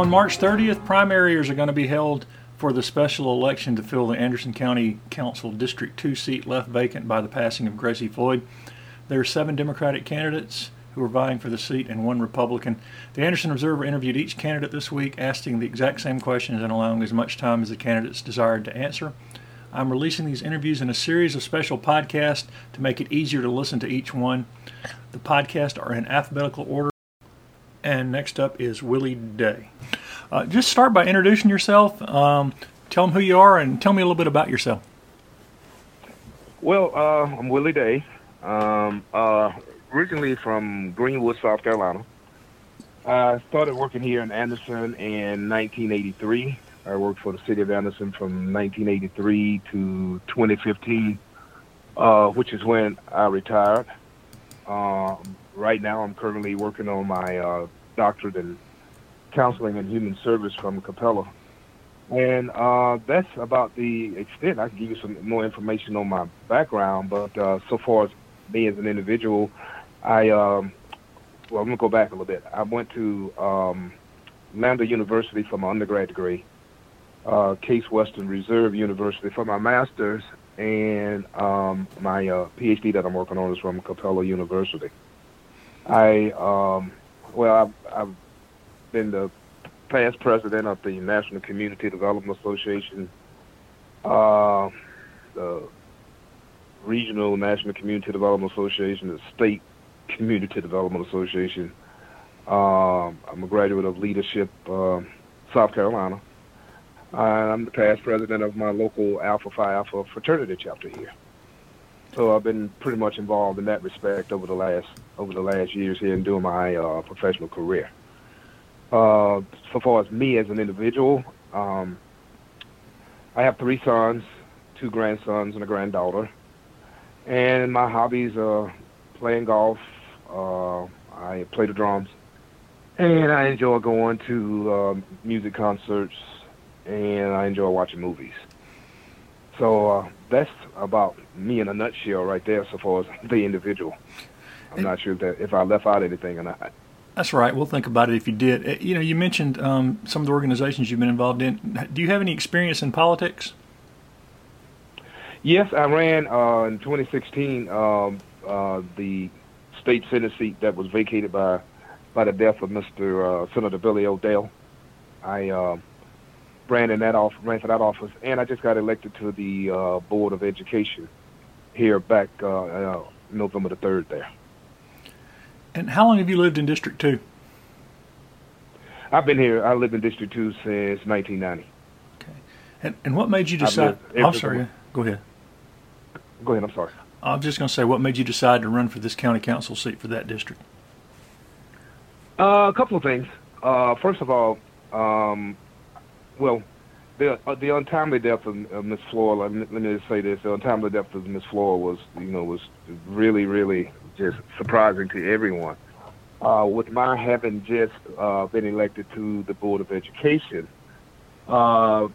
On March 30th, primaries are going to be held for the special election to fill the Anderson County Council District 2 seat left vacant by the passing of Gracie Floyd. There are seven Democratic candidates who are vying for the seat and one Republican. The Anderson Observer interviewed each candidate this week, asking the exact same questions and allowing as much time as the candidates desired to answer. I'm releasing these interviews in a series of special podcasts to make it easier to listen to each one. The podcasts are in alphabetical order. And next up is Willie Day. Uh, just start by introducing yourself. Um, tell them who you are and tell me a little bit about yourself. Well, uh, I'm Willie Day. Um, uh, originally from Greenwood, South Carolina. I started working here in Anderson in 1983. I worked for the city of Anderson from 1983 to 2015, uh, which is when I retired. Um, right now, I'm currently working on my uh, doctorate in counseling and human service from Capella. And uh, that's about the extent. I can give you some more information on my background, but uh, so far as me as an individual, I um, well, I'm gonna go back a little bit. I went to um, Lander University for my undergrad degree, uh, Case Western Reserve University for my master's, and um, my uh, PhD that I'm working on is from Capella University. I um, well, I've, I've been the past president of the National Community Development Association, uh, the Regional National Community Development Association, the State Community Development Association. Um, I'm a graduate of Leadership uh, South Carolina. I'm the past president of my local Alpha Phi Alpha fraternity chapter here. So I've been pretty much involved in that respect over the last over the last years here and doing my uh, professional career. Uh, so far as me as an individual, um, I have three sons, two grandsons, and a granddaughter. And my hobbies are playing golf. Uh, I play the drums, and I enjoy going to uh, music concerts, and I enjoy watching movies. So uh, that's about me in a nutshell, right there, so far as the individual. I'm not sure that if I left out anything or not. That's right. We'll think about it if you did. Uh, you know, you mentioned um, some of the organizations you've been involved in. Do you have any experience in politics? Yes, I ran uh, in 2016 um, uh, the state senate seat that was vacated by by the death of Mr. Uh, Senator Billy O'Dell. I uh, ran in that off ran for that office, and I just got elected to the uh, board of education here back uh, uh, November the third there. And how long have you lived in District Two? I've been here. I lived in District Two since 1990. Okay. And and what made you decide? Oh, I'm sorry. Go ahead. Go ahead. I'm sorry. I'm just going to say, what made you decide to run for this county council seat for that district? Uh, a couple of things. Uh, first of all, um, well, the uh, the untimely death of, of Miss Floyd. Let me, just say this: the untimely death of Miss Floyd was, you know, was really, really just surprising to everyone. Uh, with my having just uh, been elected to the Board of Education, uh,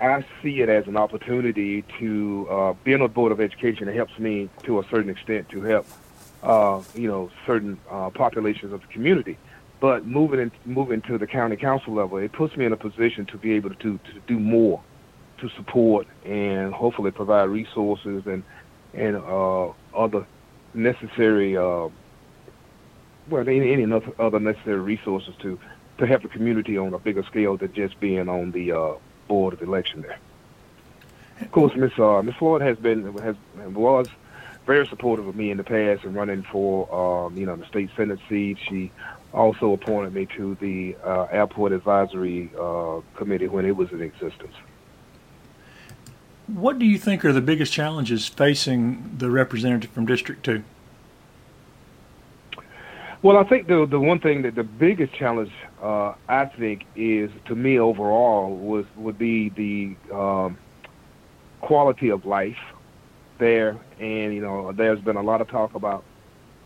I see it as an opportunity to uh, being on the Board of Education. It helps me to a certain extent to help, uh, you know, certain uh, populations of the community. But moving in, moving to the county council level, it puts me in a position to be able to do, to do more, to support and hopefully provide resources and and uh, other necessary, uh, well, any, any other necessary resources to to help the community on a bigger scale than just being on the uh, board of election there. Of course, Miss uh, Miss Floyd has been has was very supportive of me in the past and running for um, you know the state senate seat. She also appointed me to the uh, airport advisory uh, committee when it was in existence. What do you think are the biggest challenges facing the representative from District Two? Well, I think the the one thing that the biggest challenge uh, I think is to me overall was would be the um, quality of life there, and you know there's been a lot of talk about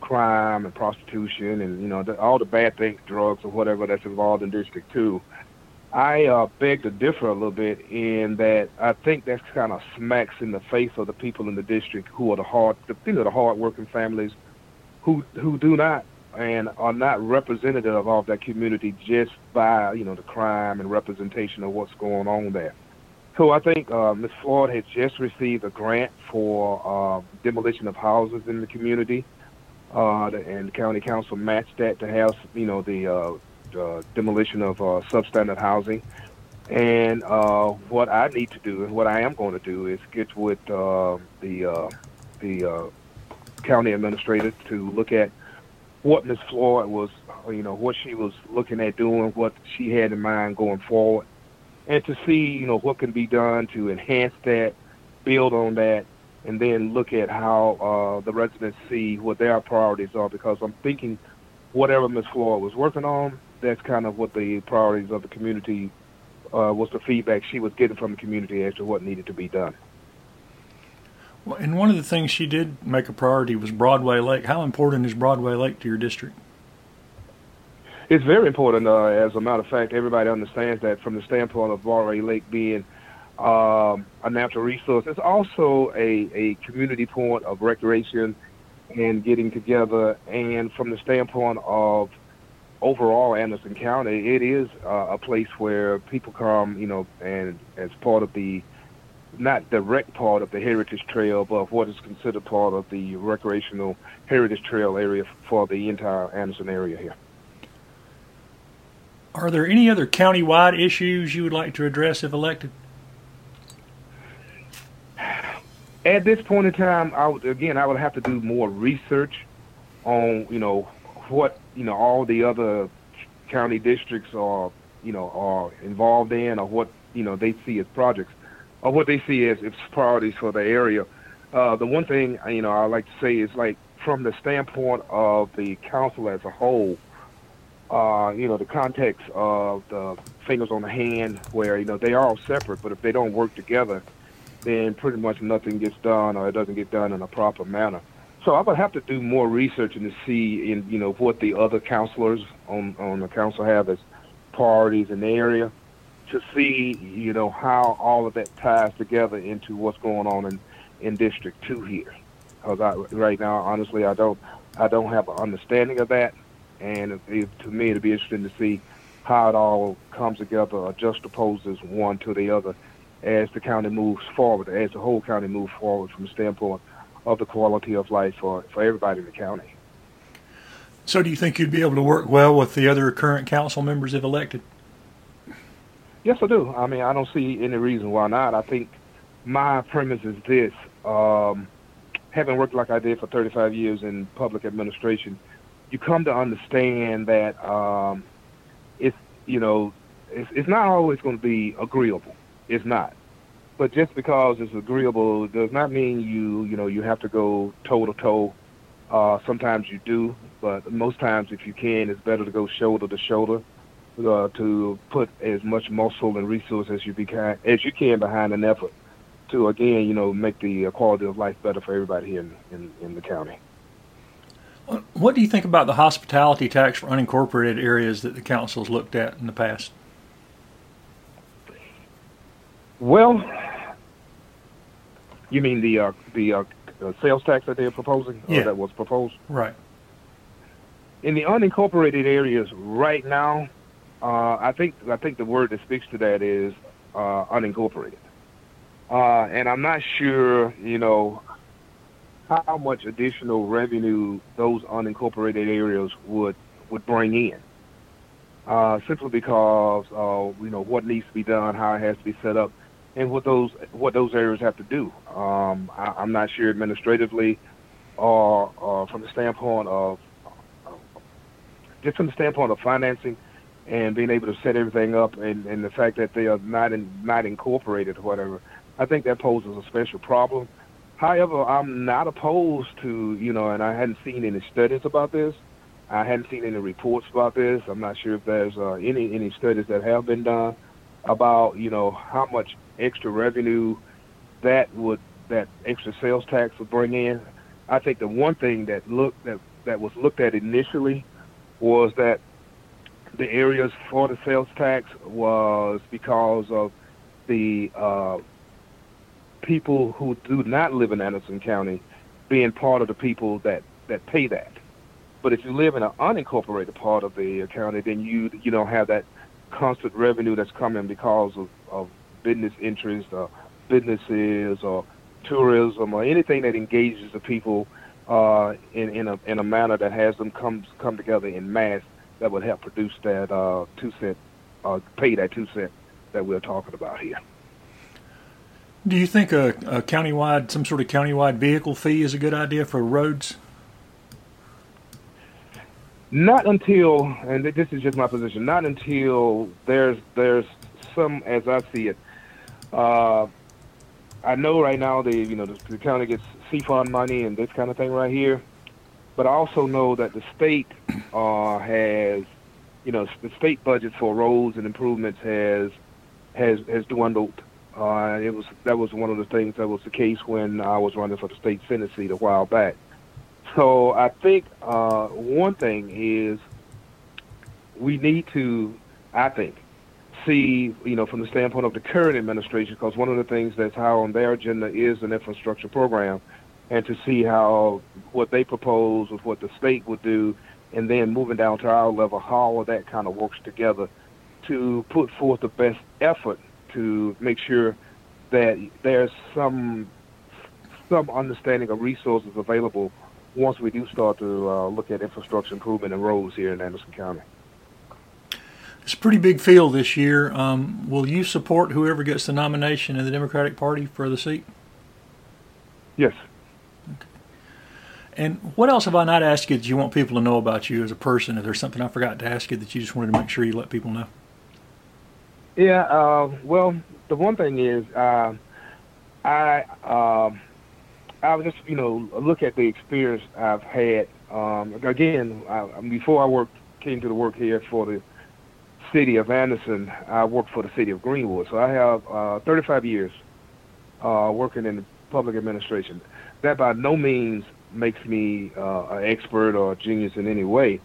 crime and prostitution and you know the, all the bad things, drugs or whatever that's involved in District Two. I uh, beg to differ a little bit in that I think that kind of smacks in the face of the people in the district who are the hard, the, you know, the hard-working families who who do not and are not representative of that community just by you know the crime and representation of what's going on there. So I think uh, Ms. Floyd has just received a grant for uh, demolition of houses in the community, uh, and the county council matched that to have you know the uh, demolition of uh, substandard housing. And uh, what I need to do, and what I am going to do, is get with uh, the uh, the county administrator to look at what Ms. Floyd was, you know, what she was looking at doing, what she had in mind going forward, and to see, you know, what can be done to enhance that, build on that, and then look at how uh, the residents see what their priorities are. Because I'm thinking, whatever Ms. Floyd was working on, that's kind of what the priorities of the community uh, was. The feedback she was getting from the community as to what needed to be done. Well, and one of the things she did make a priority was Broadway Lake. How important is Broadway Lake to your district? It's very important. Uh, as a matter of fact, everybody understands that from the standpoint of Broadway Lake being um, a natural resource, it's also a, a community point of recreation and getting together. And from the standpoint of overall Anderson County, it is uh, a place where people come, you know, and as part of the not direct part of the Heritage Trail, but what is considered part of the recreational Heritage Trail area for the entire Anderson area here. Are there any other county-wide issues you would like to address if elected? At this point in time, I would, again, I would have to do more research on, you know, what, you know, all the other county districts are, you know, are involved in or what, you know, they see as projects or what they see as, as priorities for the area. Uh, the one thing, you know, I like to say is like from the standpoint of the council as a whole, uh, you know, the context of the fingers on the hand, where you know they are all separate, but if they don't work together, then pretty much nothing gets done, or it doesn't get done in a proper manner. So I would have to do more research and to see, in you know, what the other counselors on on the council have as priorities in the area, to see, you know, how all of that ties together into what's going on in in District Two here. Because I, right now, honestly, I don't I don't have an understanding of that and it, it, to me, it'd be interesting to see how it all comes together or juxtaposes one to the other as the county moves forward, as the whole county moves forward from the standpoint of the quality of life for, for everybody in the county. So, do you think you'd be able to work well with the other current council members if elected? Yes, I do. I mean, I don't see any reason why not. I think my premise is this: um, having worked like I did for 35 years in public administration, you come to understand that um, it's you know it's, it's not always going to be agreeable. It's not. But just because it's agreeable does not mean you you know you have to go toe to toe. Uh, sometimes you do, but most times if you can, it's better to go shoulder to shoulder uh, to put as much muscle and resource as you be as you can behind an effort to again you know make the quality of life better for everybody here in, in, in the county. What do you think about the hospitality tax for unincorporated areas that the council's looked at in the past? Well, you mean the uh, the uh, sales tax that they're proposing? Yeah. that was proposed? Right. In the unincorporated areas right now, uh, I think I think the word that speaks to that is uh, unincorporated. Uh, and I'm not sure, you know, how much additional revenue those unincorporated areas would would bring in. Uh, simply because uh, you know what needs to be done, how it has to be set up, and what those what those areas have to do. Um, I, I'm not sure administratively, or, or from the standpoint of just from the standpoint of financing and being able to set everything up, and, and the fact that they are not in, not incorporated or whatever. I think that poses a special problem However, I'm not opposed to, you know, and I hadn't seen any studies about this. I hadn't seen any reports about this. I'm not sure if there's uh, any any studies that have been done about, you know, how much extra revenue that would that extra sales tax would bring in. I think the one thing that looked that that was looked at initially was that the areas for the sales tax was because of the uh, people who do not live in Anderson County being part of the people that that pay that. But if you live in an unincorporated part of the county, then you you don't have that constant revenue that's coming because of, of business interest or businesses or tourism or anything that engages the people uh, in in a in a manner that has them come come together in mass that would help produce that uh, two cent, uh, pay that two cent that we're talking about here. Do you think a, a countywide, some sort of countywide vehicle fee is a good idea for roads? Not until, and this is just my position. Not until there's there's some, as I see it. Uh, I know right now the you know the, the county gets CFUN money and this kind of thing right here, but I also know that the state uh, has, you know, the state budget for roads and improvements has has has dwindled. Uh, it was that was one of the things that was the case when I was running for the state senate seat a while back. So I think uh, one thing is we need to, I think, see, you know, from the standpoint of the current administration, because one of the things that's high on their agenda is an infrastructure program, and to see how what they propose with what the state would do, and then moving down to our level, how all that kind of works together to put forth the best effort to make sure that there's some some understanding of resources available once we do start to uh, look at infrastructure improvement and roads here in Anderson County. It's a pretty big field this year. Um, will you support whoever gets the nomination in the Democratic Party for the seat? Yes. Okay. And what else have I not asked you that you want people to know about you as a person? Is there something I forgot to ask you that you just wanted to make sure you let people know? Yeah, uh, well, the one thing is, uh, I um, I was just you know look at the experience I've had. Um, again, I, before I worked came to the work here for the city of Anderson, I worked for the city of Greenwood. So I have uh, 35 years uh, working in public administration. That by no means makes me uh, an expert or a genius in any way.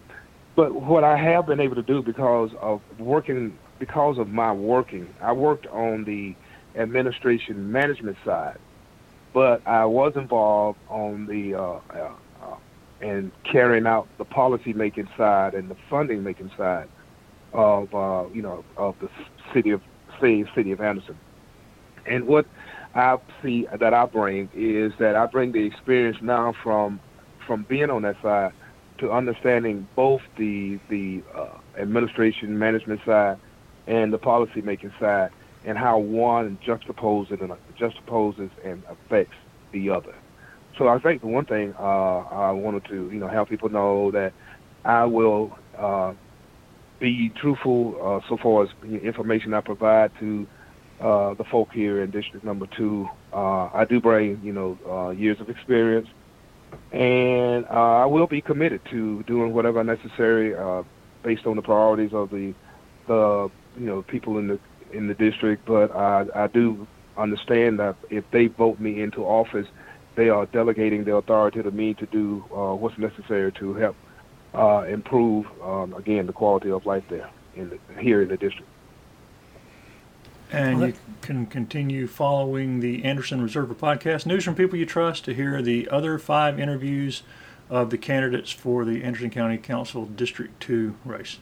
But what I have been able to do because of working, because of my working, I worked on the administration management side but I was involved on the uh, uh, uh, and carrying out the policy making side and the funding making side of uh, you know of the city of say city of Anderson. And what I see that I bring is that I bring the experience now from from being on that side to understanding both the the uh, administration management side and the policy making side and how one juxtaposes and juxtaposes and affects the other. So I think the one thing uh, I wanted to you know help people know that I will uh, be truthful uh, so far as information I provide to uh, the folk here in District Number Two. Uh, I do bring you know uh, years of experience, and I will be committed to doing whatever necessary based on the priorities of the the you know people in the in the district, but I, I do understand that if they vote me into office, they are delegating their authority to me to do uh, what's necessary to help uh, improve, um, again, the quality of life there in the, here in the district. And you can continue following the Anderson Observer podcast, News from People You Trust, to hear the other five interviews of the candidates for the Anderson County Council District 2 race.